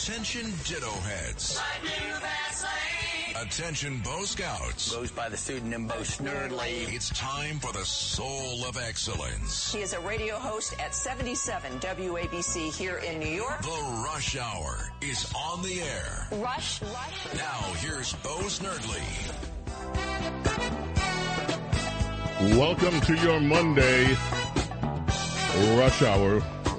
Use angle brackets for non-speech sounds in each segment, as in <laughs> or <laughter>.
Attention ditto heads. Attention Bo Scouts. Goes by the pseudonym Bo Snerdley. It's time for the soul of excellence. He is a radio host at 77 WABC here in New York. The Rush Hour is on the air. Rush, Rush. Now here's Bo Snerdley. Welcome to your Monday rush hour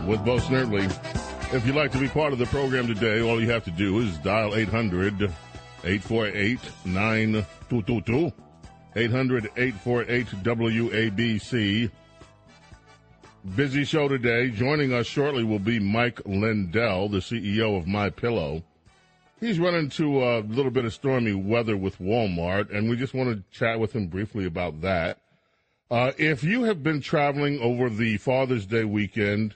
with Bo Snerdley. If you'd like to be part of the program today, all you have to do is dial 800 848 9222. 800 848 WABC. Busy show today. Joining us shortly will be Mike Lindell, the CEO of My Pillow. He's run into a little bit of stormy weather with Walmart, and we just want to chat with him briefly about that. Uh, if you have been traveling over the Father's Day weekend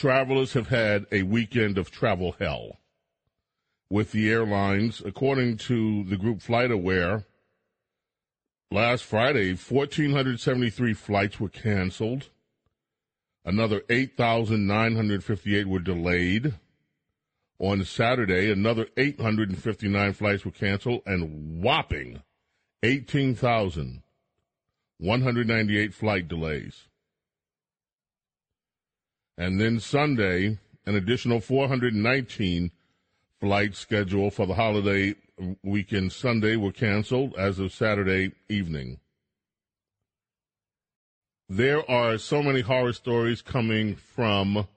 Travelers have had a weekend of travel hell with the airlines. According to the group FlightAware, last Friday, 1,473 flights were canceled. Another 8,958 were delayed. On Saturday, another 859 flights were canceled and whopping 18,198 flight delays. And then Sunday, an additional 419 flights scheduled for the holiday weekend Sunday were canceled as of Saturday evening. There are so many horror stories coming from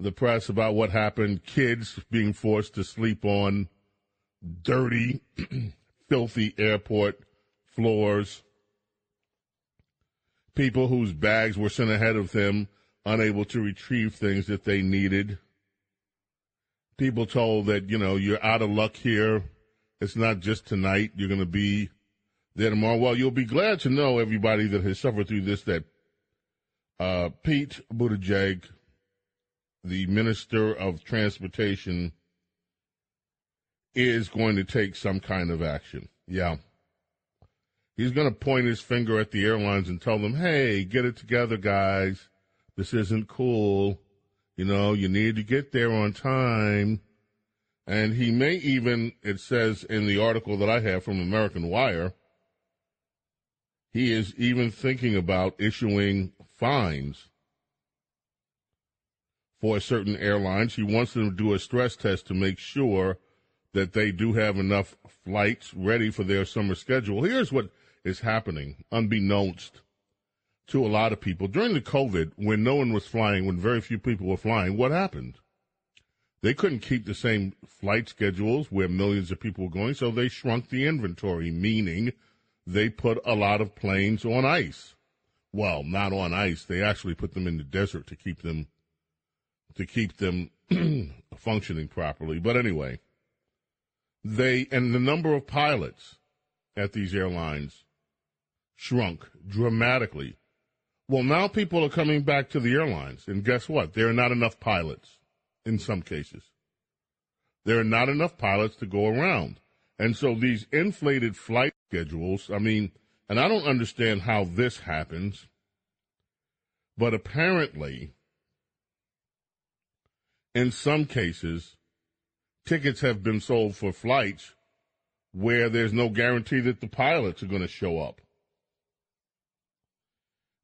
the press about what happened. Kids being forced to sleep on dirty, <clears throat> filthy airport floors. People whose bags were sent ahead of them unable to retrieve things that they needed. People told that, you know, you're out of luck here. It's not just tonight. You're going to be there tomorrow. Well, you'll be glad to know, everybody that has suffered through this, that uh, Pete Buttigieg, the Minister of Transportation, is going to take some kind of action. Yeah. He's going to point his finger at the airlines and tell them, hey, get it together, guys. This isn't cool. You know, you need to get there on time. And he may even, it says in the article that I have from American Wire, he is even thinking about issuing fines for certain airlines. He wants them to do a stress test to make sure that they do have enough flights ready for their summer schedule. Here's what is happening, unbeknownst to a lot of people. During the COVID, when no one was flying, when very few people were flying, what happened? They couldn't keep the same flight schedules where millions of people were going, so they shrunk the inventory, meaning they put a lot of planes on ice. Well, not on ice. They actually put them in the desert to keep them to keep them <clears throat> functioning properly. But anyway, they and the number of pilots at these airlines shrunk dramatically. Well, now people are coming back to the airlines, and guess what? There are not enough pilots in some cases. There are not enough pilots to go around. And so these inflated flight schedules. I mean, and I don't understand how this happens, but apparently, in some cases, tickets have been sold for flights where there's no guarantee that the pilots are going to show up.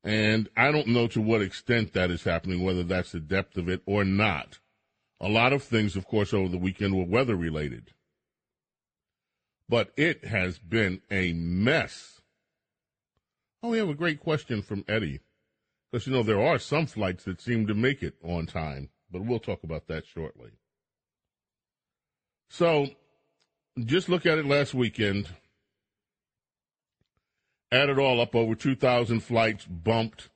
And I don't know to what extent that is happening, whether that's the depth of it or not. A lot of things, of course, over the weekend were weather related. But it has been a mess. Oh, we have a great question from Eddie. Because, you know, there are some flights that seem to make it on time, but we'll talk about that shortly. So, just look at it last weekend. Add it all up, over 2,000 flights bumped.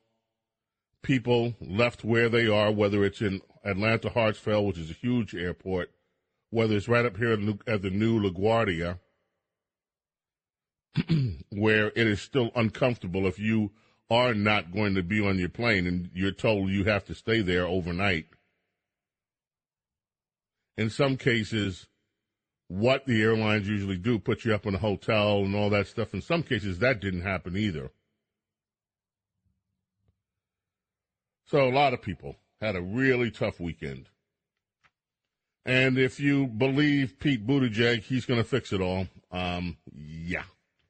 People left where they are, whether it's in Atlanta Hartsfield, which is a huge airport, whether it's right up here at the new LaGuardia, <clears throat> where it is still uncomfortable if you are not going to be on your plane and you're told you have to stay there overnight. In some cases, what the airlines usually do, put you up in a hotel and all that stuff. In some cases, that didn't happen either. So a lot of people had a really tough weekend. And if you believe Pete Buttigieg, he's going to fix it all. Um, yeah,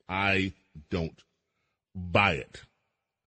I don't buy it.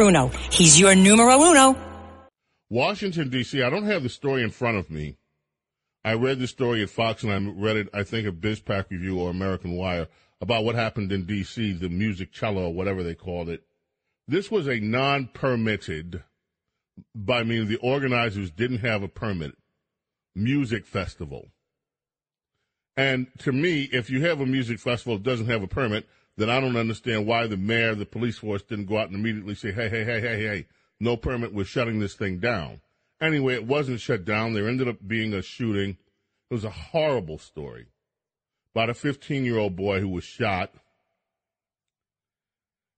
Bruno. He's your numero uno. Washington, D.C., I don't have the story in front of me. I read the story at Fox and I read it, I think, at BizPac Review or American Wire about what happened in D.C., the Musiccello, or whatever they called it. This was a non permitted, by meaning the organizers didn't have a permit, music festival. And to me, if you have a music festival that doesn't have a permit, then I don't understand why the mayor, the police force didn't go out and immediately say, hey, hey, hey, hey, hey, no permit, we're shutting this thing down. Anyway, it wasn't shut down. There ended up being a shooting. It was a horrible story about a 15 year old boy who was shot.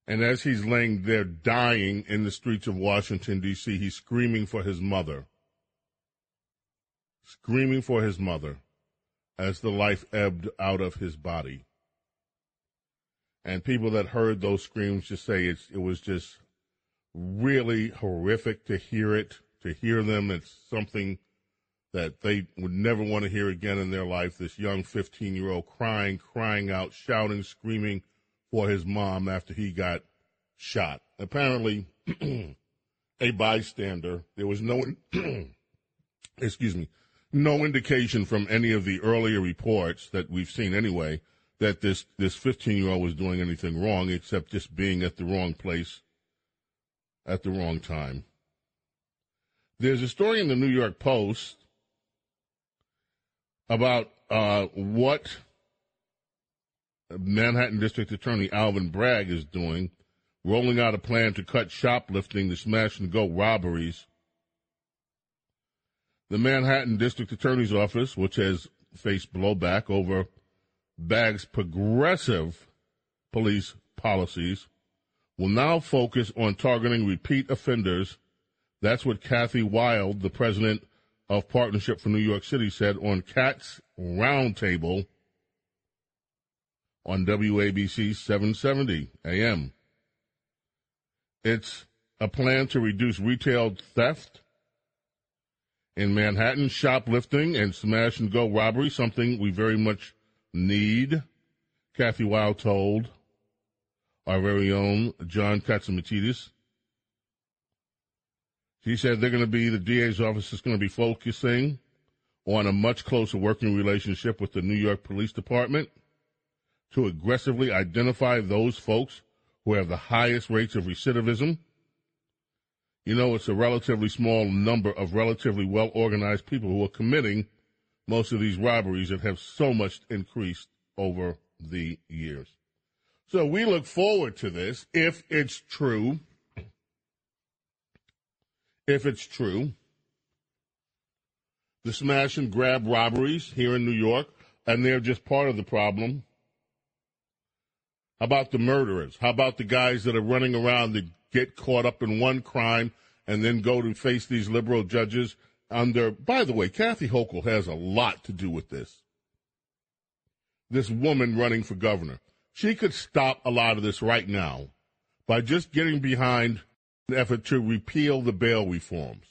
And as he's laying there dying in the streets of Washington, D.C., he's screaming for his mother. Screaming for his mother as the life ebbed out of his body and people that heard those screams just say it's, it was just really horrific to hear it, to hear them. It's something that they would never want to hear again in their life. This young 15 year old crying, crying out, shouting, screaming for his mom after he got shot. Apparently, <clears throat> a bystander, there was no, <clears throat> excuse me, no indication from any of the earlier reports that we've seen anyway that this this 15 year old was doing anything wrong except just being at the wrong place at the wrong time. There's a story in the New York Post about uh, what Manhattan District Attorney Alvin Bragg is doing, rolling out a plan to cut shoplifting to smash and go robberies. The Manhattan District Attorney's Office, which has faced blowback over Bragg's progressive police policies will now focus on targeting repeat offenders. That's what Kathy Wylde, the president of Partnership for New York City, said on Cats Roundtable on WABC 770 AM. It's a plan to reduce retail theft in Manhattan, shoplifting, and smash and go robbery, something we very much need, Kathy Wylde told our very own John Catsimatidis. She said they're going to be, the DA's office is going to be focusing on a much closer working relationship with the New York Police Department to aggressively identify those folks who have the highest rates of recidivism. You know, it's a relatively small number of relatively well organized people who are committing most of these robberies that have so much increased over the years. So we look forward to this if it's true. If it's true. The smash and grab robberies here in New York, and they're just part of the problem. How about the murderers? How about the guys that are running around that get caught up in one crime and then go to face these liberal judges under, by the way, Kathy Hochul has a lot to do with this. This woman running for governor. She could stop a lot of this right now by just getting behind an effort to repeal the bail reforms.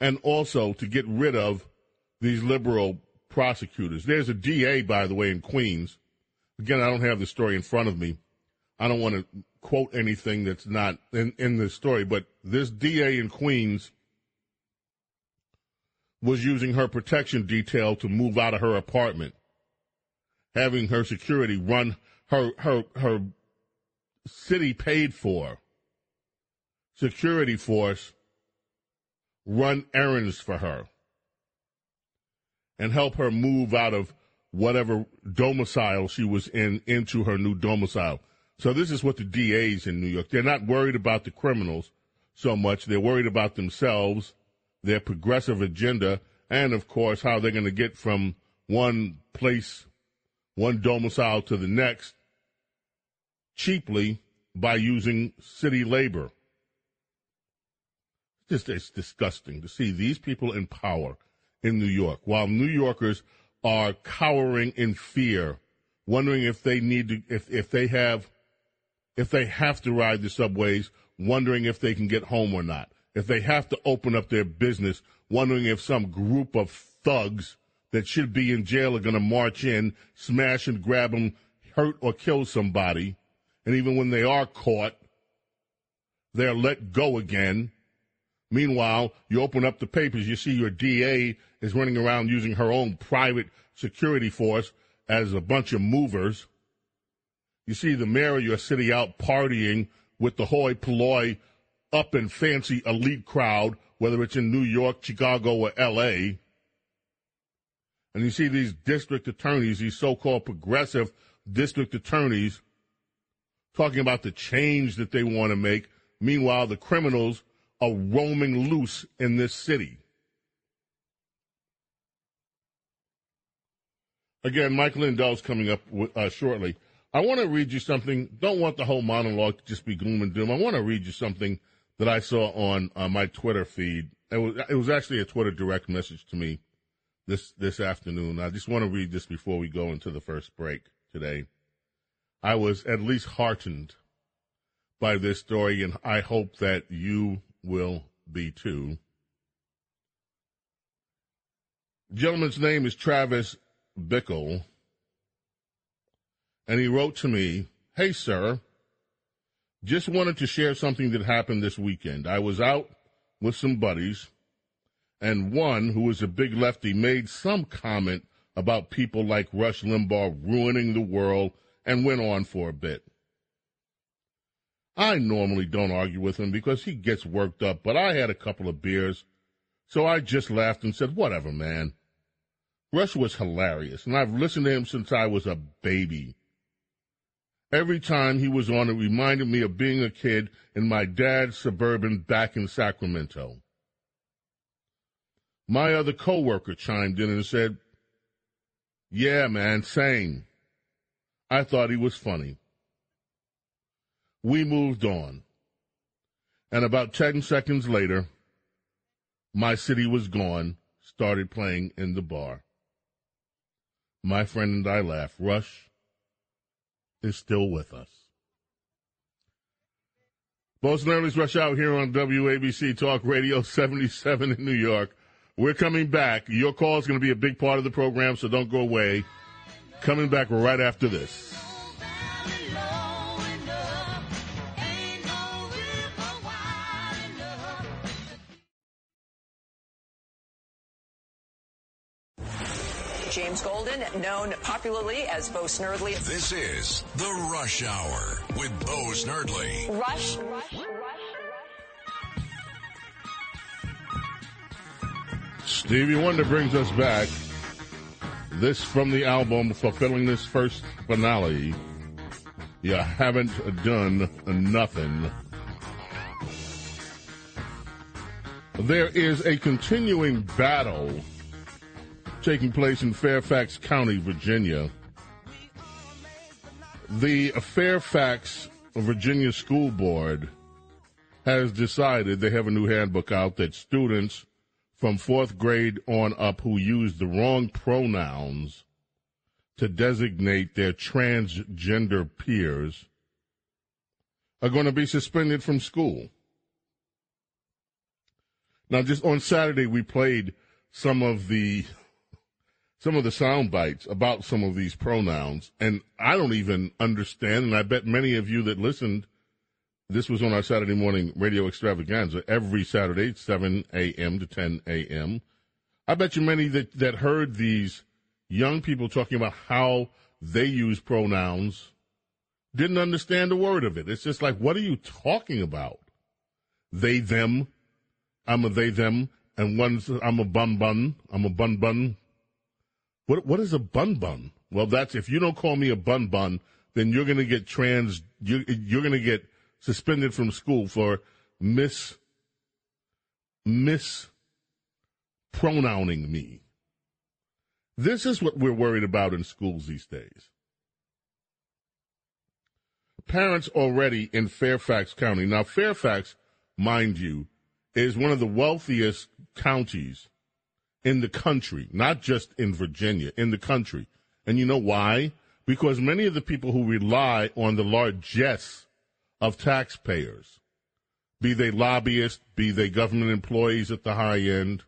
And also to get rid of these liberal prosecutors. There's a DA, by the way, in Queens. Again, I don't have the story in front of me. I don't want to quote anything that's not in, in the story, but this DA in Queens was using her protection detail to move out of her apartment, having her security run her her her city paid for security force run errands for her and help her move out of whatever domicile she was in into her new domicile. So this is what the DAs in New York, they're not worried about the criminals so much. They're worried about themselves, their progressive agenda, and of course, how they're going to get from one place, one domicile to the next cheaply by using city labor. Just it's disgusting to see these people in power in New York while New Yorkers are cowering in fear, wondering if they need to if if they have if they have to ride the subways, wondering if they can get home or not. If they have to open up their business, wondering if some group of thugs that should be in jail are going to march in, smash and grab them, hurt or kill somebody. And even when they are caught, they're let go again. Meanwhile, you open up the papers, you see your DA is running around using her own private security force as a bunch of movers. You see the mayor of your city out partying with the hoi polloi up and fancy elite crowd, whether it's in New York, Chicago, or L.A. And you see these district attorneys, these so-called progressive district attorneys, talking about the change that they want to make. Meanwhile, the criminals are roaming loose in this city. Again, Mike Lindell's coming up uh, shortly. I want to read you something. Don't want the whole monologue to just be gloom and doom. I want to read you something that I saw on uh, my Twitter feed. It was, it was actually a Twitter direct message to me this this afternoon. I just want to read this before we go into the first break today. I was at least heartened by this story, and I hope that you will be too. gentleman's name is Travis Bickle and he wrote to me, Hey, sir, just wanted to share something that happened this weekend. I was out with some buddies, and one who was a big lefty made some comment about people like Rush Limbaugh ruining the world and went on for a bit. I normally don't argue with him because he gets worked up, but I had a couple of beers, so I just laughed and said, Whatever, man. Rush was hilarious, and I've listened to him since I was a baby. Every time he was on, it reminded me of being a kid in my dad's suburban back in Sacramento. My other coworker chimed in and said, Yeah, man, same. I thought he was funny. We moved on. And about 10 seconds later, my city was gone, started playing in the bar. My friend and I laughed. Rush, is still with us. Bo Snerdley's Rush Hour here on WABC Talk Radio <laughs> 77 in New York. We're coming back. Your call is going to be a big part of the program, so don't go away. Coming back right after this. James Golden, known popularly as Bo Snerdley. This is The Rush Hour with Bo Snerdley. Rush, rush, rush. Stevie Wonder brings us back. This from the album Fulfillingness' First Finale. You haven't done nothing. There is a continuing battle taking place in Fairfax County, Virginia. The Fairfax, Virginia School Board has decided they have a new handbook out that students from fourth grade on up who use the wrong pronouns to designate their transgender peers are going to be suspended from school. Now, just on Saturday, we played some of the some of the sound bites about some of these pronouns, and I don't even understand. And I bet many of you that listened, this was on our Saturday morning radio extravaganza every Saturday, 7 a.m. to 10 a.m. I bet you many that, that heard these young people talking about how they use pronouns didn't understand a word of it. It's just like, what are you talking about? They, them. I'm a they, them. And one's, I'm a bun bun. I'm a bun bun. What, what is a bun bun? Well, that's, if you don't call me a bun bun, then you're going to get trans, you're, you're going to get suspended from school for mis, mis pronouncing me. This is what we're worried about in schools these days. Parents already in Fairfax County. Now, Fairfax, mind you, is one of the wealthiest counties in the country, not just in Virginia, in the country. And you know why? Because many of the people who rely on the largesse of taxpayers, be they lobbyists, be they government employees at the high end,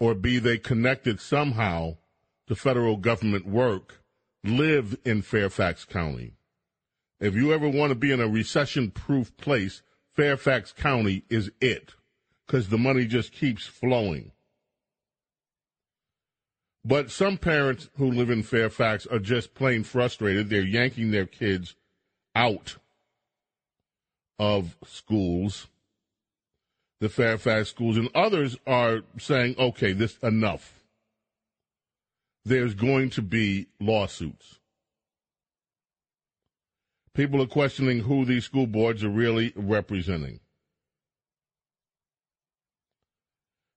or be they connected somehow to federal government work, live in Fairfax County. If you ever want to be in a recession proof place, Fairfax County is it because the money just keeps flowing. But some parents who live in Fairfax are just plain frustrated. They're yanking their kids out of schools the Fairfax schools, and others are saying, okay, this enough. There's going to be lawsuits. People are questioning who these school boards are really representing.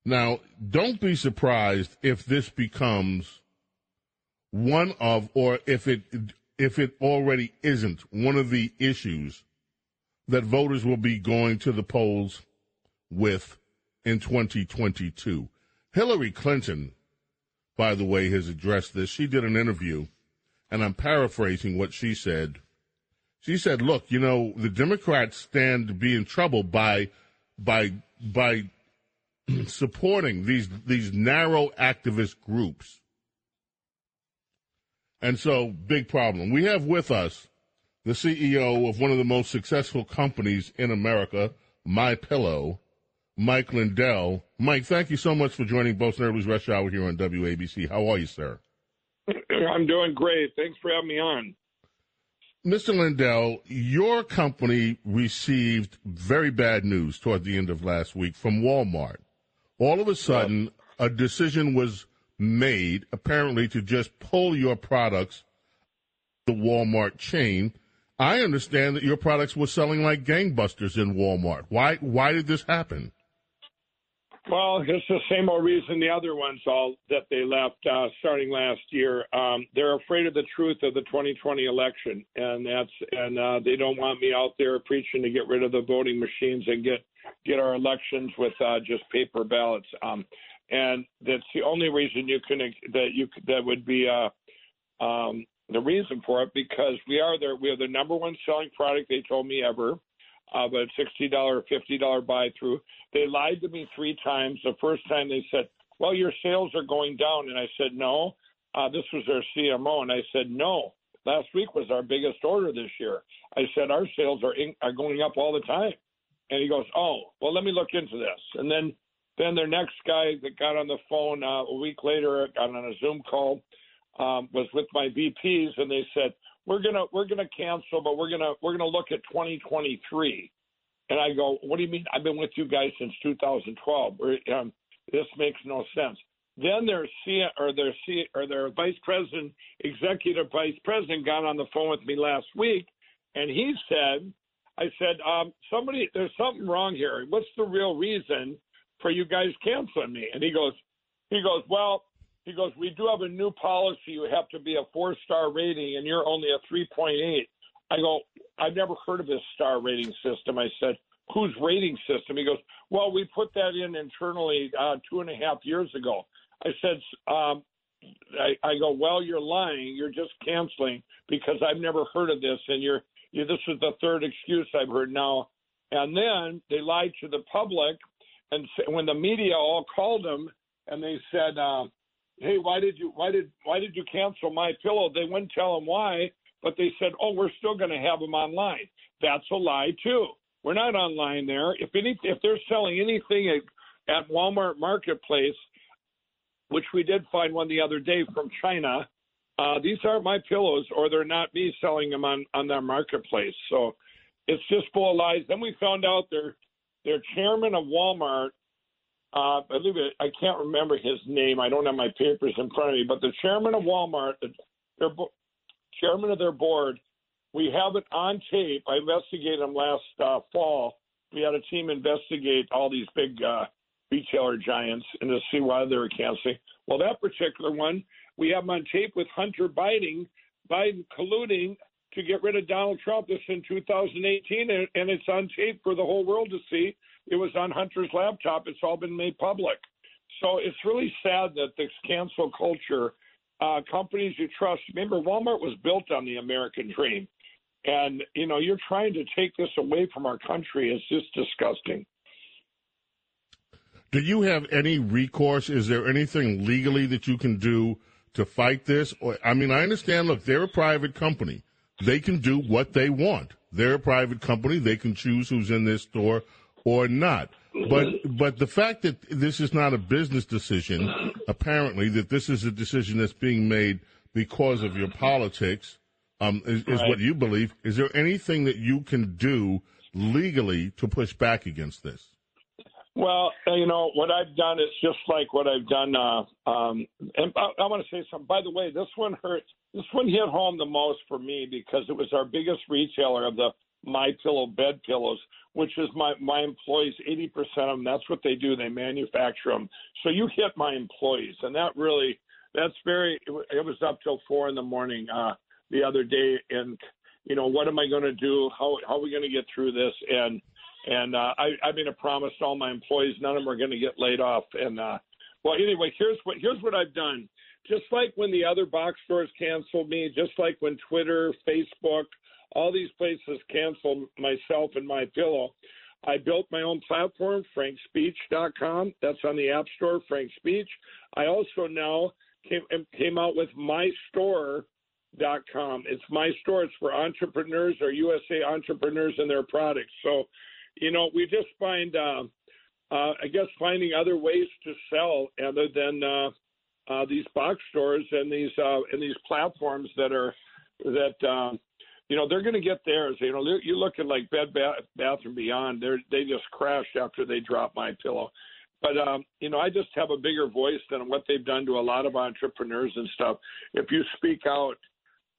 Now, don't be surprised if this becomes one of, or if it if it already isn't one of the issues that voters will be going to the polls with in 2022. Hillary Clinton, by the way, has addressed this. She did an interview, and I'm paraphrasing what she said. She said, "Look, you know, the Democrats stand to be in trouble by by by <clears throat> supporting these these narrow activist groups." And so, big problem. We have with us the CEO of one of the most successful companies in America, My Pillow, Mike Lindell. Mike, thank you so much for joining Bo Snerdley's Rush Hour here on WABC. How are you, sir? <clears throat> I'm doing great. Thanks for having me on. Mr. Lindell, your company received very bad news toward the end of last week from Walmart. All of a sudden, a decision was made, apparently, to just pull your products the Walmart chain. I understand that your products were selling like gangbusters in Walmart. Why? Why did this happen? Well, it's the same old reason the other ones all that they left uh, starting last year. Um, they're afraid of the truth of the 2020 election, and that's and uh, they don't want me out there preaching to get rid of the voting machines and get get our elections with uh, just paper ballots. Um, and that's the only reason you can that you that would be uh, um, the reason for it because we are there. We are the number one selling product they told me ever of a $60 or $50 buy through. They lied to me three times. The first time they said, well, your sales are going down. And I said, no. Uh, this was their CMO. And I said, no. Last week was our biggest order this year. I said, our sales are, in, are going up all the time. And he goes, oh, well, let me look into this. And then then their next guy that got on the phone uh, a week later, got on a Zoom call, um, was with my VPs, and they said, we're gonna we're gonna cancel, but we're gonna we're gonna look at 2023. And I go, what do you mean? I've been with you guys since 2012. Um, this makes no sense. Then their C or their C or their vice president, executive vice president, got on the phone with me last week, and he said, "I said um, somebody, there's something wrong here. What's the real reason for you guys canceling me?" And he goes, he goes, "Well." He goes, We do have a new policy. You have to be a four star rating, and you're only a 3.8. I go, I've never heard of this star rating system. I said, Whose rating system? He goes, Well, we put that in internally uh, two and a half years ago. I said, um, I, I go, Well, you're lying. You're just canceling because I've never heard of this. And you're, you this is the third excuse I've heard now. And then they lied to the public. And when the media all called them and they said, uh, hey, why did you why did why did you cancel my pillow? They wouldn't tell them why, but they said, oh, we're still going to have them online. That's a lie too. We're not online there. If any if they're selling anything at, at Walmart Marketplace, which we did find one the other day from China, uh, these aren't my pillows, or they're not me selling them on on their marketplace. So it's just full of lies. Then we found out their their chairman of Walmart uh, I believe it, I can't remember his name. I don't have my papers in front of me, but the chairman of Walmart, their chairman of their board, we have it on tape. I investigated him last uh, fall. We had a team investigate all these big uh, retailer giants and to see why they were canceling. Well, that particular one, we have him on tape with Hunter Biden, Biden colluding to get rid of Donald Trump. This in 2018, and, and it's on tape for the whole world to see. It was on Hunter's laptop. It's all been made public. So it's really sad that this cancel culture, uh, companies you trust. Remember, Walmart was built on the American dream, and you know you're trying to take this away from our country. It's just disgusting. Do you have any recourse? Is there anything legally that you can do to fight this? Or, I mean, I understand. Look, they're a private company. They can do what they want. They're a private company. They can choose who's in their store or not. But but the fact that this is not a business decision, apparently that this is a decision that's being made because of your politics, um, is, is right. what you believe. Is there anything that you can do legally to push back against this? Well, you know what I've done is just like what I've done. Uh, um, and I, I want to say something. By the way, this one hurt. This one hit home the most for me because it was our biggest retailer of the My Pillow bed pillows which is my my employees 80% of them that's what they do they manufacture them so you hit my employees and that really that's very it was up till four in the morning uh the other day and you know what am i going to do? How how are we going to get through this? And and uh i i made a promise to all my employees none of them are going to get laid off. And uh well anyway here's what here's what i've done just like when the other box stores canceled me just like when twitter facebook all these places canceled myself and my pillow. I built my own platform, frankspeech.com. That's on the App Store, Frank Speech. I also now came, came out with mystore.com. It's my store. It's for entrepreneurs or USA entrepreneurs and their products. So, you know, we just find, uh, uh, I guess, finding other ways to sell other than uh, uh these box stores and these uh, and these platforms that are that uh, you know they're going to get theirs. You know, you look at like Bed Bath, Bath and Beyond. They they just crashed after they dropped my pillow. But um, you know, I just have a bigger voice than what they've done to a lot of entrepreneurs and stuff. If you speak out,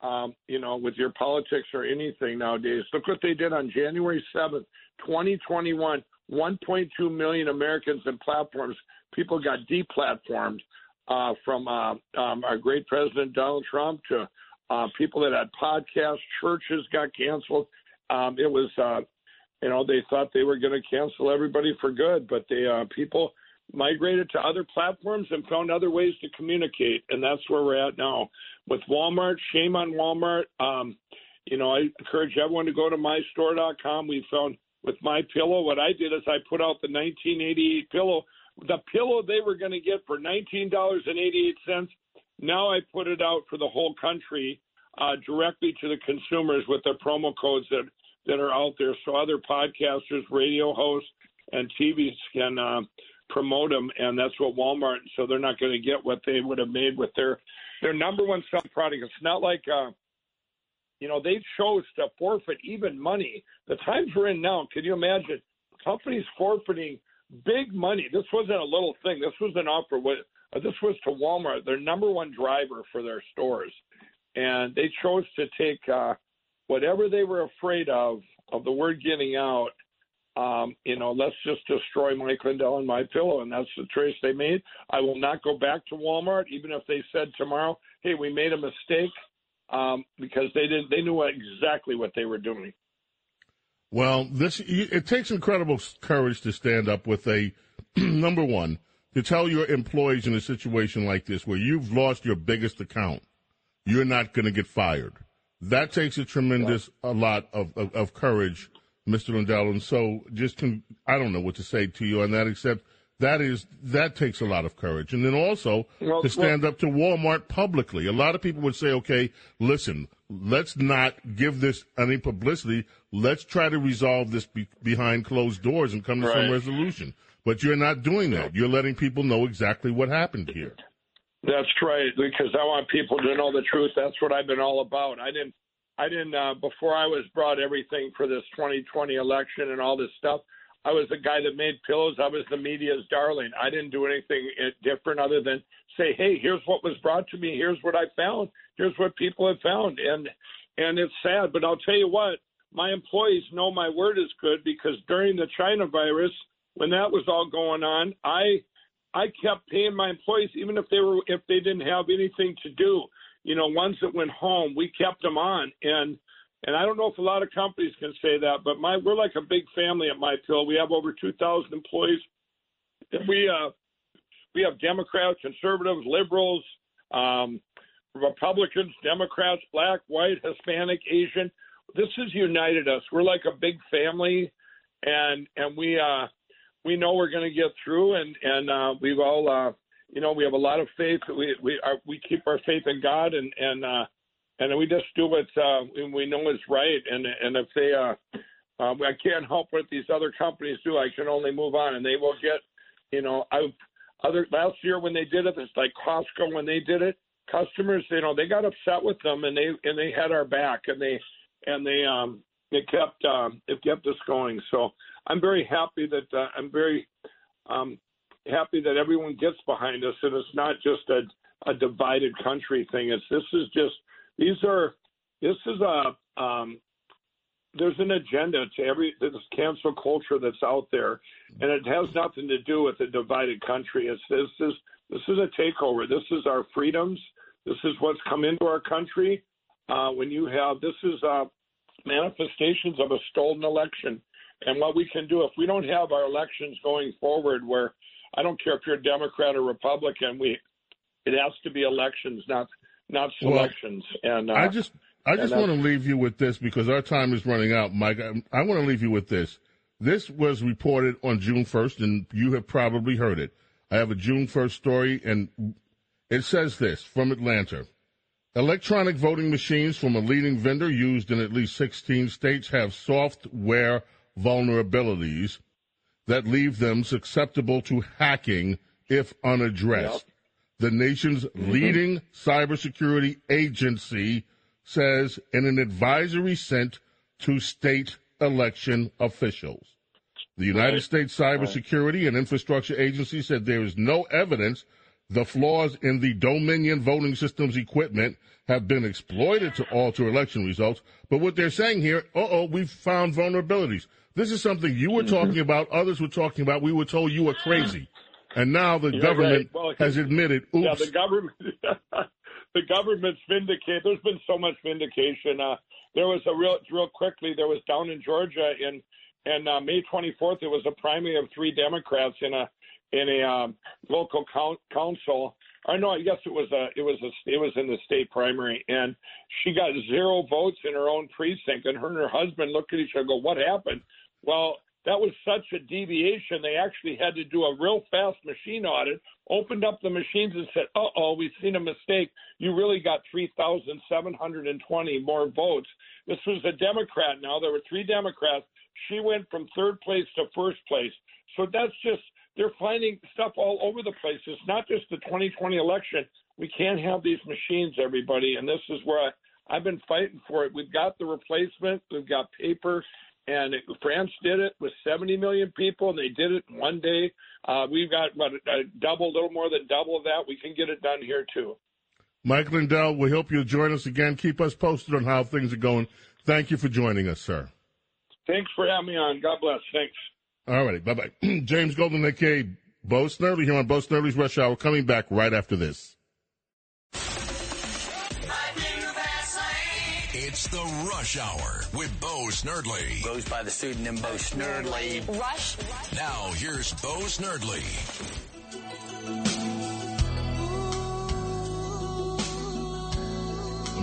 um, you know, with your politics or anything nowadays, look what they did on January seventh, twenty twenty one. 1.2 million Americans and platforms. People got deplatformed uh, from uh, um, our great president Donald Trump to uh, people that had podcasts, churches got canceled. Um, it was, uh, you know, they thought they were going to cancel everybody for good, but they uh, people migrated to other platforms and found other ways to communicate, and that's where we're at now. With Walmart, shame on Walmart. Um, you know, I encourage everyone to go to mystore.com. We found with my pillow, what I did is I put out the 1988 pillow, the pillow they were going to get for $19.88 now I put it out for the whole country uh, directly to the consumers with the promo codes that, that are out there so other podcasters, radio hosts, and TVs can uh, promote them. And that's what Walmart, so they're not going to get what they would have made with their, their number one selling product. It's not like, uh, you know, they chose to forfeit even money. The times we're in now, can you imagine companies forfeiting big money? This wasn't a little thing. This was an offer with uh, this was to Walmart, their number one driver for their stores, and they chose to take uh, whatever they were afraid of of the word getting out. Um, you know, let's just destroy Mike Lindell and my pillow, and that's the choice they made. I will not go back to Walmart, even if they said tomorrow, "Hey, we made a mistake," um, because they didn't. They knew exactly what they were doing. Well, this it takes incredible courage to stand up with a <clears throat> number one to tell your employees in a situation like this where you've lost your biggest account, you're not going to get fired. That takes a tremendous a lot of, of, of courage, Mr. Lindell. And so, just can, I don't know what to say to you on that, except that is that takes a lot of courage. And then also well, to stand well, up to Walmart publicly. A lot of people would say, okay, listen, let's not give this any publicity. Let's try to resolve this be- behind closed doors and come to right. some resolution. But you're not doing that. You're letting people know exactly what happened here. That's right, because I want people to know the truth. That's what I've been all about. I didn't, I didn't. Uh, before I was brought everything for this 2020 election and all this stuff. I was the guy that made pillows. I was the media's darling. I didn't do anything different other than say, "Hey, here's what was brought to me. Here's what I found. Here's what people have found." And and it's sad, but I'll tell you what, my employees know my word is good because during the China virus, when that was all going on, I I kept paying my employees even if they were if they didn't have anything to do. You know, ones that went home, we kept them on and and I don't know if a lot of companies can say that, but my we're like a big family at My Pill. We have over 2,000 employees. We uh, we have Democrats, conservatives, liberals, um, Republicans, Democrats, black, white, Hispanic, Asian. This has united us. We're like a big family, and and we uh, we know we're going to get through, and and uh, we've all uh, you know we have a lot of faith. We we are, we keep our faith in God, and and uh, and we just do what uh, we know is right. And and if they, uh, uh, I can't help what these other companies do. I can only move on, and they will get, you know, I other last year when they did it, it's like Costco when they did it. Customers, you know, they got upset with them, and they and they had our back, and they and they um they kept um it kept us going. So I'm very happy that uh, I'm very um happy that everyone gets behind us, and it's not just a a divided country thing. It's this is just these are this is a um, there's an agenda to every this cancel culture that's out there, and it has nothing to do with a divided country. It's this is this is a takeover. This is our freedoms. This is what's come into our country. Uh, when you have this is uh, manifestations of a stolen election, and what we can do if we don't have our elections going forward, where I don't care if you're Democrat or Republican, we it has to be elections, not not selections. Well, and uh, I just I just want to leave you with this because our time is running out, Mike. I, I want to leave you with this. This was reported on June 1st, and you have probably heard it. I have a June 1st story, and it says this from Atlanta. Electronic voting machines from a leading vendor used in at least 16 states have software vulnerabilities that leave them susceptible to hacking if unaddressed. Yep. The nation's mm-hmm. leading cybersecurity agency says in an advisory sent to state election officials. The United right. States Cybersecurity right. and Infrastructure Agency said there is no evidence the flaws in the Dominion voting systems equipment have been exploited to alter election results. But what they're saying here, uh oh, we've found vulnerabilities. This is something you were mm-hmm. talking about, others were talking about. We were told you were crazy. And now the You're government right. well, has admitted, oops. Yeah, the government, <laughs> the government's vindicated. There's been so much vindication. Uh, there was a real, real quickly, there was down in Georgia in, in uh, May 24th, there was a primary of three Democrats in a, in a um, local council. I know, I guess it was a, it was a, it was in the state primary, and she got zero votes in her own precinct. And her and her husband looked at each other, and go, "What happened?" Well, that was such a deviation. They actually had to do a real fast machine audit, opened up the machines and said, uh oh, we've seen a mistake. You really got 3,720 more votes. This was a Democrat now. There were three Democrats. She went from third place to first place. So that's just, they're finding stuff all over the place. It's not just the 2020 election. We can't have these machines, everybody. And this is where I, I've been fighting for it. We've got the replacement, we've got paper, and it, France did it with 70 million people, and they did it in one day. Uh, we've got about a, a double, a little more than double of that. We can get it done here too. Mike Lindell, we hope you'll join us again. Keep us posted on how things are going. Thank you for joining us, sir. Thanks for having me on. God bless. Thanks. All righty. Bye bye. <clears throat> James Golden, aka Bo Snerdley, here on Bo Snerdley's Rush Hour, coming back right after this. It's the Rush Hour with Bo Snerdley. Goes by the pseudonym Bo Snerdley. Rush. Now here's Bo Snerdley.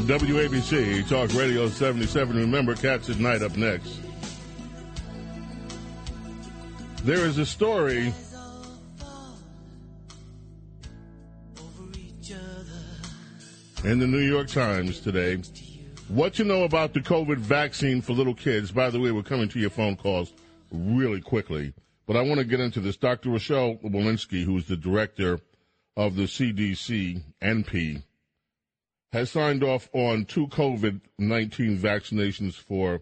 WABC Talk Radio 77. Remember, Cats at Night up next. There is a story in the New York Times today. What you know about the COVID vaccine for little kids. By the way, we're coming to your phone calls really quickly. But I want to get into this. Dr. Rochelle Walensky, who's the director of the CDC NP, has signed off on two COVID 19 vaccinations for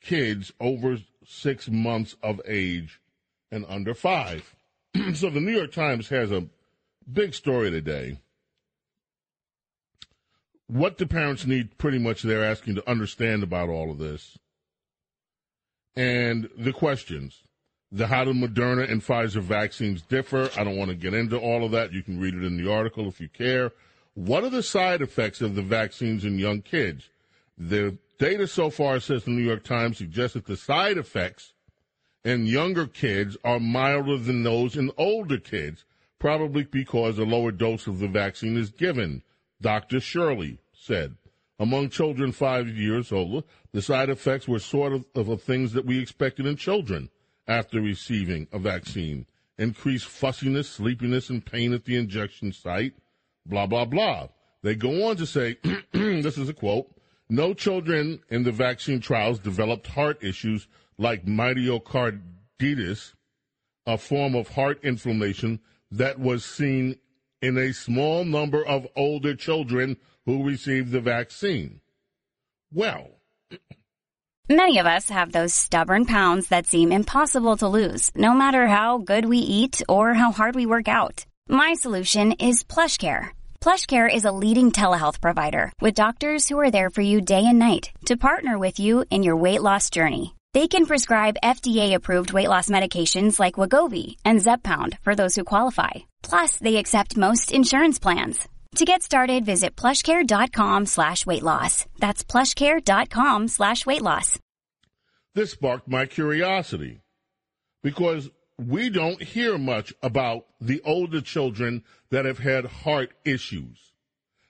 kids over six months of age and under five. <clears throat> so the New York Times has a big story today. What the parents need, pretty much, they're asking to understand about all of this. And the questions. The how do Moderna and Pfizer vaccines differ? I don't want to get into all of that. You can read it in the article if you care. What are the side effects of the vaccines in young kids? The data so far, says the New York Times, suggests that the side effects in younger kids are milder than those in older kids, probably because a lower dose of the vaccine is given. Dr. Shirley said. Among children five years old, the side effects were sort of, of things that we expected in children after receiving a vaccine. Increased fussiness, sleepiness, and pain at the injection site, blah, blah, blah. They go on to say, <clears throat> this is a quote, no children in the vaccine trials developed heart issues like myocarditis, a form of heart inflammation that was seen in a small number of older children who received the vaccine. Well, Many of us have those stubborn pounds that seem impossible to lose, no matter how good we eat or how hard we work out. My solution is PlushCare. PlushCare is a leading telehealth provider with doctors who are there for you day and night to partner with you in your weight loss journey. They can prescribe FDA-approved weight loss medications like Wegovy and Zepbound for those who qualify. Plus, they accept most insurance plans. To get started, visit plushcare.com slash weight loss. That's plushcare.com slash weight loss. This sparked my curiosity because we don't hear much about the older children that have had heart issues.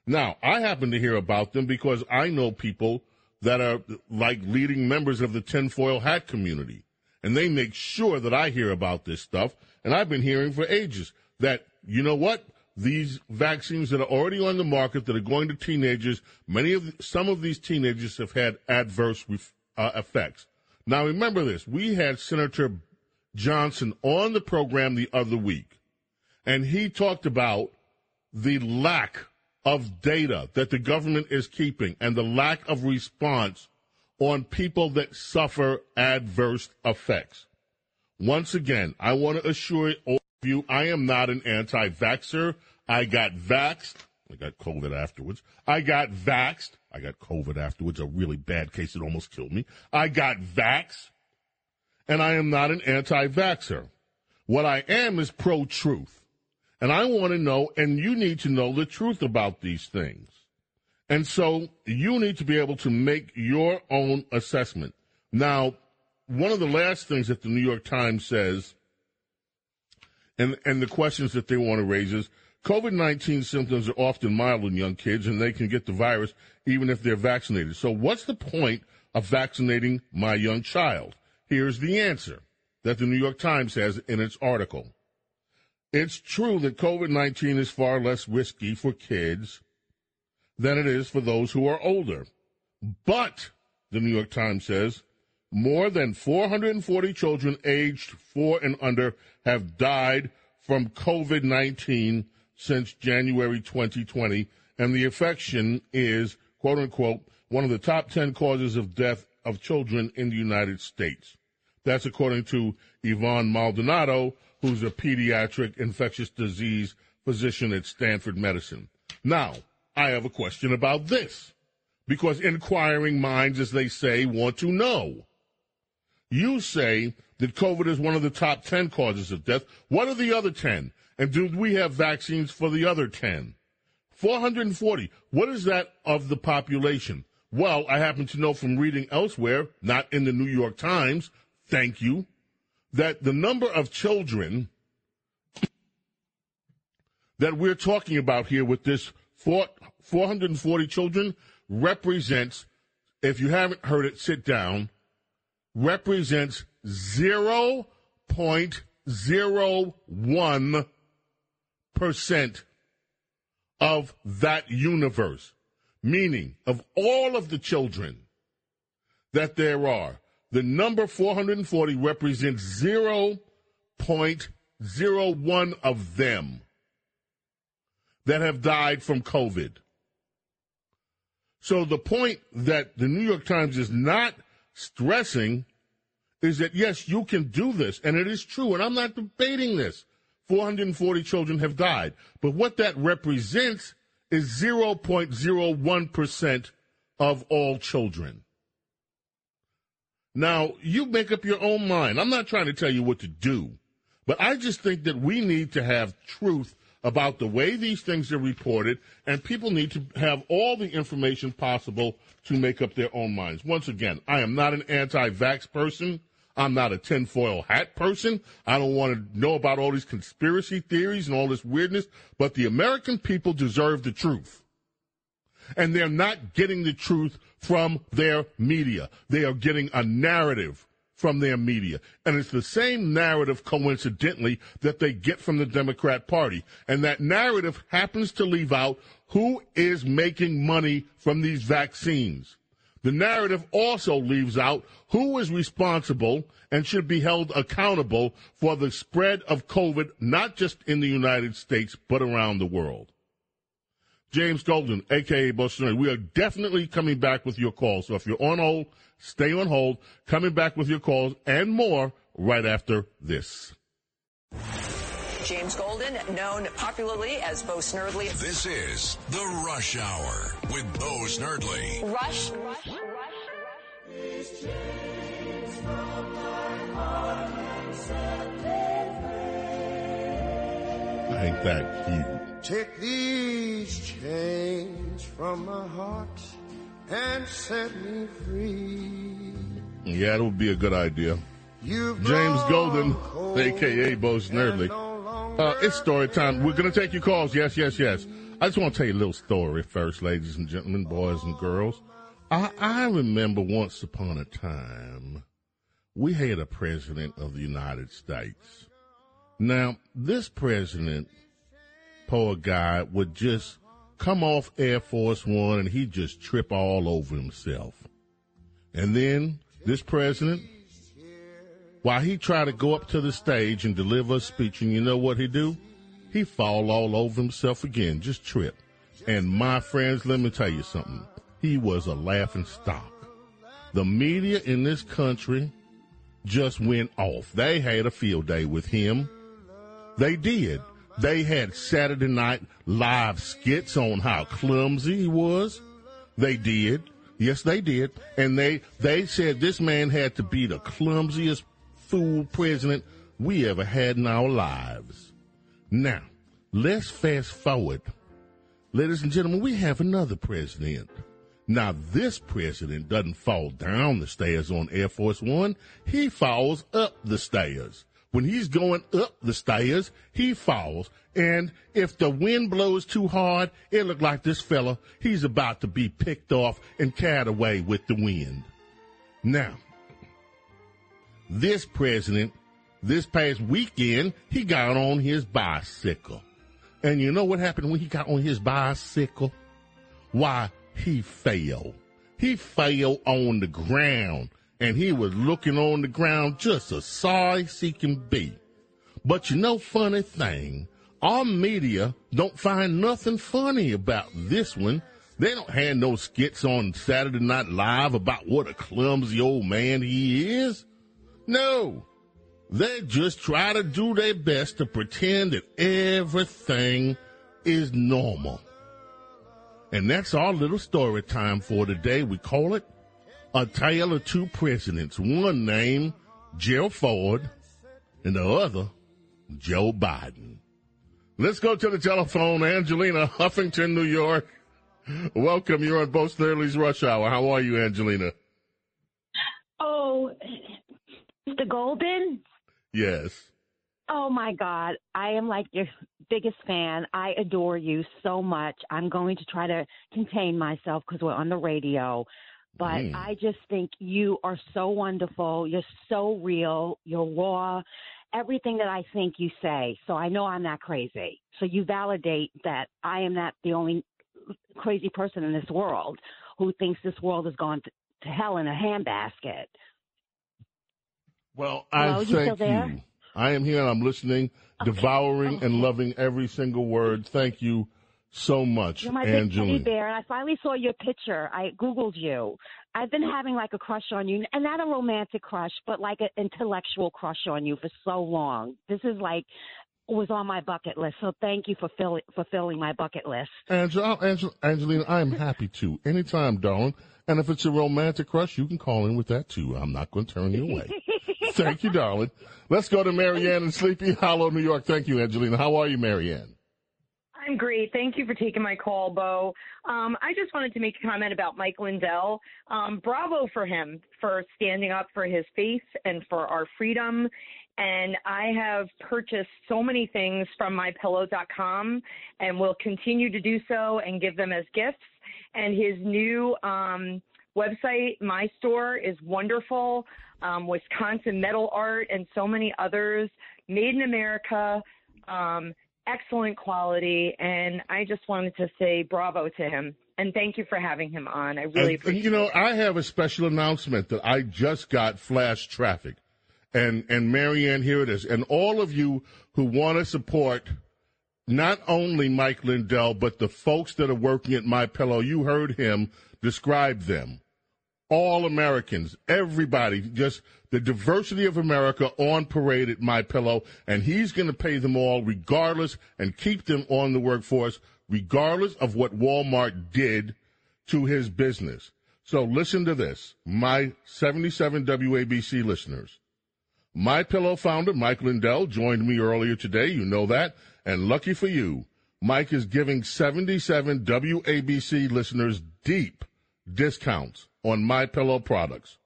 Now, I happen to hear about them because I know people that are like leading members of the tinfoil hat community. And they make sure that I hear about this stuff. And I've been hearing for ages that, you know what? these vaccines that are already on the market that are going to teenagers, many of some of these teenagers have had adverse uh, effects. Now remember this: we had Senator Johnson on the program the other week, and he talked about the lack of data that the government is keeping and the lack of response on people that suffer adverse effects. Once again, I want to assure all of you, I am not an anti vaxxer. I got vaxxed. I got COVID afterwards. I got vaxxed. I got COVID afterwards, a really bad case that almost killed me. I got vaxxed. And I am not an anti vaxxer. What I am is pro truth. And I want to know, and you need to know the truth about these things. And so you need to be able to make your own assessment. Now, one of the last things that the New York Times says and, and the questions that they want to raise is COVID 19 symptoms are often mild in young kids and they can get the virus even if they're vaccinated. So, what's the point of vaccinating my young child? Here's the answer that the New York Times has in its article. It's true that COVID 19 is far less risky for kids than it is for those who are older. But, the New York Times says, more than 440 children aged four and under have died from COVID 19 since January 2020, and the infection is, quote unquote, one of the top 10 causes of death of children in the United States. That's according to Yvonne Maldonado, who's a pediatric infectious disease physician at Stanford Medicine. Now, I have a question about this because inquiring minds, as they say, want to know. You say that COVID is one of the top 10 causes of death. What are the other 10? And do we have vaccines for the other 10? 440. What is that of the population? Well, I happen to know from reading elsewhere, not in the New York Times, thank you, that the number of children that we're talking about here with this 440 children represents, if you haven't heard it, sit down, represents 0.01% of that universe. Meaning, of all of the children that there are, the number 440 represents 0.01 of them that have died from COVID. So the point that the New York Times is not stressing is that yes, you can do this, and it is true, and I'm not debating this. 440 children have died. But what that represents is 0.01% of all children. Now, you make up your own mind. I'm not trying to tell you what to do, but I just think that we need to have truth about the way these things are reported, and people need to have all the information possible to make up their own minds. Once again, I am not an anti vax person. I'm not a tinfoil hat person. I don't want to know about all these conspiracy theories and all this weirdness, but the American people deserve the truth. And they're not getting the truth from their media. They are getting a narrative from their media. And it's the same narrative, coincidentally, that they get from the Democrat Party. And that narrative happens to leave out who is making money from these vaccines. The narrative also leaves out who is responsible and should be held accountable for the spread of COVID, not just in the United States, but around the world. James Golden, aka Bo Snerdley. We are definitely coming back with your calls. So if you're on hold, stay on hold. Coming back with your calls and more right after this. James Golden, known popularly as Bo Snerdley. This is The Rush Hour with Bo Snerdley. Rush, rush, rush, Ain't that cute? Take these chains from my heart and set me free. Yeah, it would be a good idea. You've James Golden, aka Bo Snerdley. no Uh, it's story time. We're going to take your calls. Yes, yes, yes. I just want to tell you a little story first, ladies and gentlemen, boys and girls. I, I remember once upon a time, we had a president of the United States. Now, this president, poor guy, would just come off Air Force One and he'd just trip all over himself. And then this president, while he tried to go up to the stage and deliver a speech, and you know what he do? He fall all over himself again, just trip. And my friends, let me tell you something. He was a laughing stock. The media in this country just went off. They had a field day with him. They did. They had Saturday night live skits on how clumsy he was. They did. Yes, they did. And they, they said this man had to be the clumsiest fool president we ever had in our lives. Now, let's fast forward. Ladies and gentlemen, we have another president. Now, this president doesn't fall down the stairs on Air Force One. He falls up the stairs. When he's going up the stairs, he falls. And if the wind blows too hard, it look like this fella, he's about to be picked off and carried away with the wind. Now, this president, this past weekend, he got on his bicycle. And you know what happened when he got on his bicycle? Why, he fell. He fell on the ground and he was looking on the ground just as sorry as he can be. But you know, funny thing, our media don't find nothing funny about this one They don't have no skits on Saturday Night Live about what a clumsy old man he is. No. They just try to do their best to pretend that everything is normal. And that's our little story time for today. We call it A Tale of Two Presidents. One named Gerald Ford and the other Joe Biden. Let's go to the telephone. Angelina, Huntington, New York. Welcome. You're on Bo Snerdley's Rush Hour. How are you, Angelina? Oh, Mr. Golden? Yes. Oh my God. I am like your biggest fan. I adore you so much. I'm going to try to contain myself because we're on the radio. But Mm. I just think you are so wonderful. You're so real. You're raw. Everything that I think you say. So I know I'm not crazy. So you validate that I am not the only crazy person in this world who thinks this world has gone to, to hell in a handbasket. Well, I Hello, you still thank there? you. I am here and I'm listening, devouring and loving every single word. Thank you so much, You're my big teddy Angelina. bear, and I finally saw your picture. I googled you. I've been having like a crush on you, and not a romantic crush, but like an intellectual crush on you for so long. This is like was on my bucket list. So thank you for fill, fulfilling my bucket list. Angela, oh, Angela, Angelina, I am happy to. Anytime, darling. And if it's a romantic crush, you can call in with that too. I'm not going to turn you away. <laughs> Thank you, darling. Let's go to Marianne in Sleepy Hollow, New York. Thank you, Angelina. How are you, Marianne? I'm great. Thank you for taking my call, Bo. Um, I just wanted to make a comment about Mike Lindell. Um, bravo for him for standing up for his faith and for our freedom. And I have purchased so many things from mypillow.com and will continue to do so and give them as gifts. And his new um, website, my store, is wonderful. Um, Wisconsin metal art and so many others, made in America. Um, excellent quality, and I just wanted to say bravo to him and thank you for having him on. I really And, appreciate you know, it. I have a special announcement that I just got flash traffic. And and Marianne, here it is. And all of you who want to support not only Mike Lindell, but the folks that are working at My Pillow, you heard him describe them. All Americans, everybody, just the diversity of America on parade at My Pillow, and he's going to pay them all regardless and keep them on the workforce regardless of what Walmart did to his business. So listen to this, my 77 WABC listeners. My Pillow founder Mike Lindell joined me earlier today. You know that, and lucky for you, Mike is giving 77 WABC listeners deep discounts on My Pillow products.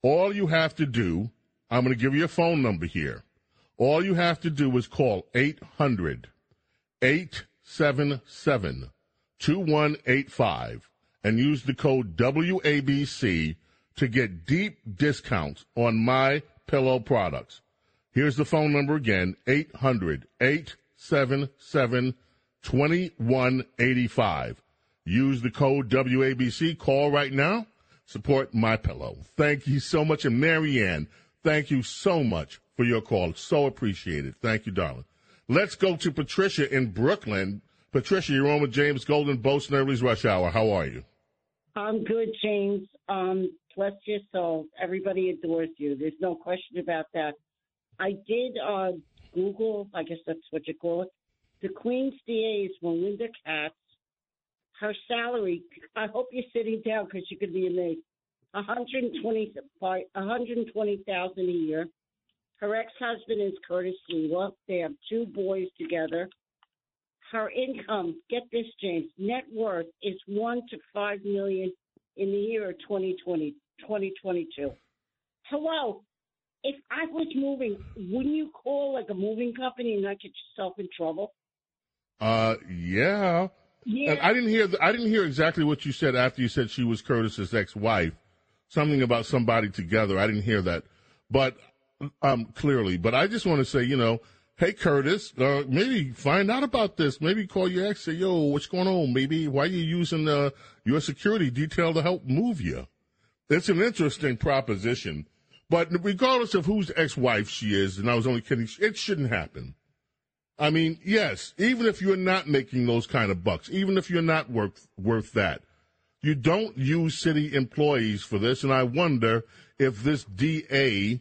All you have to do, I'm going to give you a phone number here. All you have to do is call 800 877 2185 and use the code WABC to get deep discounts on my pillow products. Here's the phone number again 800 877 2185. Use the code WABC. Call right now. Support my pillow. Thank you so much. And Marianne, thank you so much for your call. So appreciated. Thank you, darling. Let's go to Patricia in Brooklyn. Patricia, you're on with James Golden, Bo Snerdley's Rush Hour. How are you? I'm good, James. Um, bless your soul. Everybody adores you. There's no question about that. I did uh, Google, I guess that's what you call it. The Queen's DA is Melinda Katz. Her salary, I hope you're sitting down because you could be amazed. 120 120,000 a year. Her ex-husband is Curtis Sliwa. They have two boys together. Her income, get this, James, net worth is one to five million in the year of 2020, 2022. Hello, if I was moving, wouldn't you call like a moving company and not get yourself in trouble? Uh, yeah. Yeah. I didn't hear. The, I didn't hear exactly what you said after you said she was Curtis's ex-wife. Something about somebody together. I didn't hear that, but um, clearly. But I just want to say, you know, hey Curtis, uh, maybe find out about this. Maybe call your ex. Say, yo, what's going on? Maybe why are you using uh, your security detail to help move you? It's an interesting proposition. But regardless of whose ex-wife she is, and I was only kidding, it shouldn't happen. I mean, yes, even if you're not making those kind of bucks, even if you're not worth worth that, you don't use city employees for this. And I wonder if this DA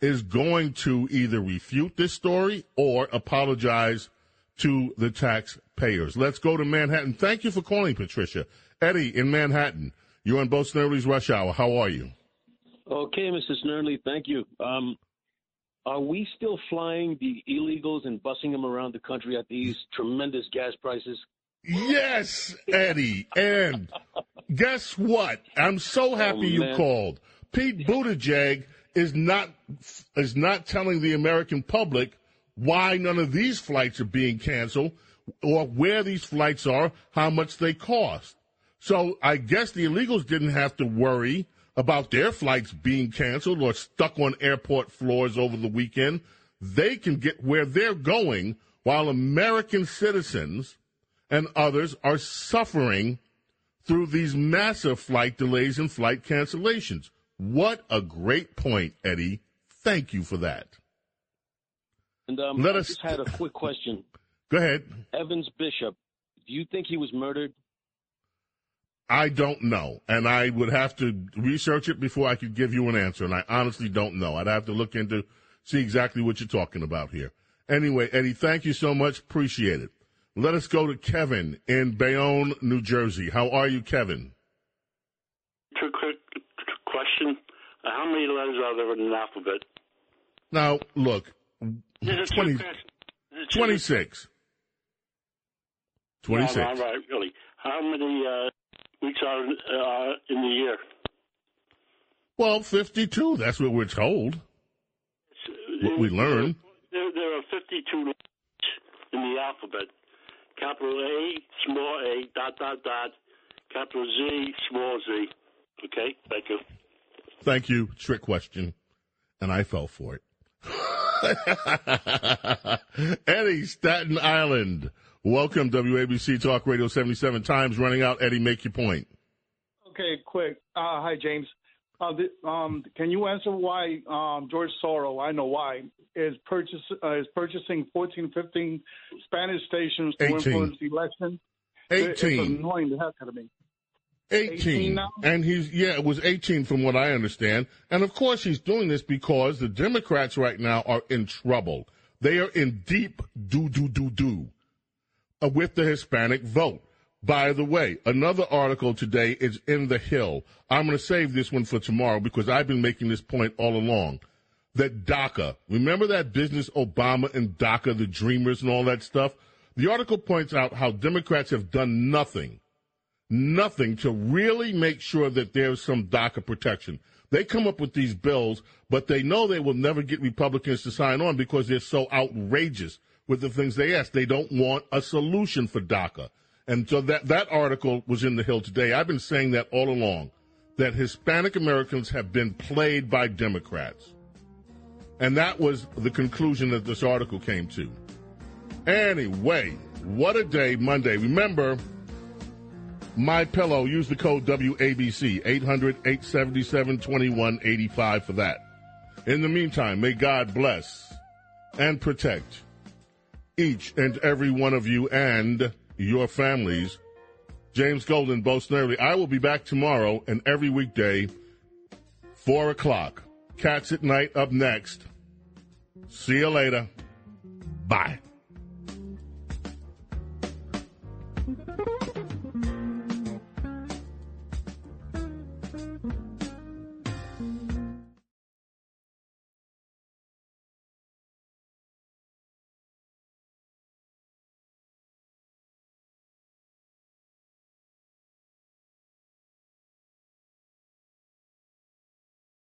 is going to either refute this story or apologize to the taxpayers. Let's go to Manhattan. Thank you for calling, Patricia. Eddie in Manhattan. You're on Bo Snerdley's Rush Hour. How are you? Okay, Mrs. Snerdley, thank you. Um, are we still flying the illegals and busing them around the country at these tremendous gas prices? Yes, Eddie. And guess what? I'm so oh, happy Oh, you called. Pete Buttigieg is not is not telling the American public why none of these flights are being canceled or where these flights are, how much they cost. So I guess the illegals didn't have to worry about their flights being canceled or stuck on airport floors over the weekend. They can get where they're going while American citizens and others are suffering through these massive flight delays and flight cancellations. What a great point, Eddie. Thank you for that. And um, Let I us- just had a quick question. <laughs> Go ahead. Evans Bishop, do you think he was murdered? I don't know, and I would have to research it before I could give you an answer. And I honestly don't know. I'd have to look into see exactly what you're talking about here. Anyway, Eddie, thank you so much. Appreciate it. Let us go to Kevin in Bayonne, New Jersey. How are you, Kevin? Quick, quick question. How many letters are there in an alphabet? Now, look, Is 20, two pairs? Is it two- 26. 26. No, no, right, really. How many uh, weeks are uh, in the year? Well, 52. That's what we're told. What we learn. There, there are 52 letters in the alphabet. Capital A, small a, dot, dot, dot. Capital Z, small z. Okay, thank you. Thank you. Trick question. And I fell for it. <laughs> Eddie, Staten Island. Welcome, WABC Talk Radio 77 times running out. Eddie, make your point. Okay, quick. Uh, hi, James. Uh, the, um, can you answer why um, George Soros, I know why, is purchase uh, is purchasing 14, 15 Spanish stations to 18. influence the election? It- It's 18. annoying the heck out of me. 18. 18 now? And he's, yeah, it was 18 from what I understand. And of course, he's doing this because the Democrats right now are in trouble. They are in deep do, do, do, do Uh, with the Hispanic vote. By the way, another article today is in The Hill. I'm going to save this one for tomorrow because I've been making this point all along. That DACA, remember that business Obama and DACA, the Dreamers and all that stuff? The article points out how Democrats have done nothing nothing to really make sure that there's some DACA protection. They come up with these bills, but they know they will never get Republicans to sign on because they're so outrageous with the things they ask. They don't want a solution for DACA. And so that, that article was in the Hill today. I've been saying that all along, that Hispanic Americans have been played by Democrats. And that was the conclusion that this article came to. Anyway, what a day, Monday. Remember, my Pillow. Use the code WABC 800-877-2185 for that. In the meantime, may God bless and protect each and every one of you and your families. James Golden, Bo Snerdley. I will be back tomorrow and every weekday, four o'clock. Cats at night up next. See you later. Bye.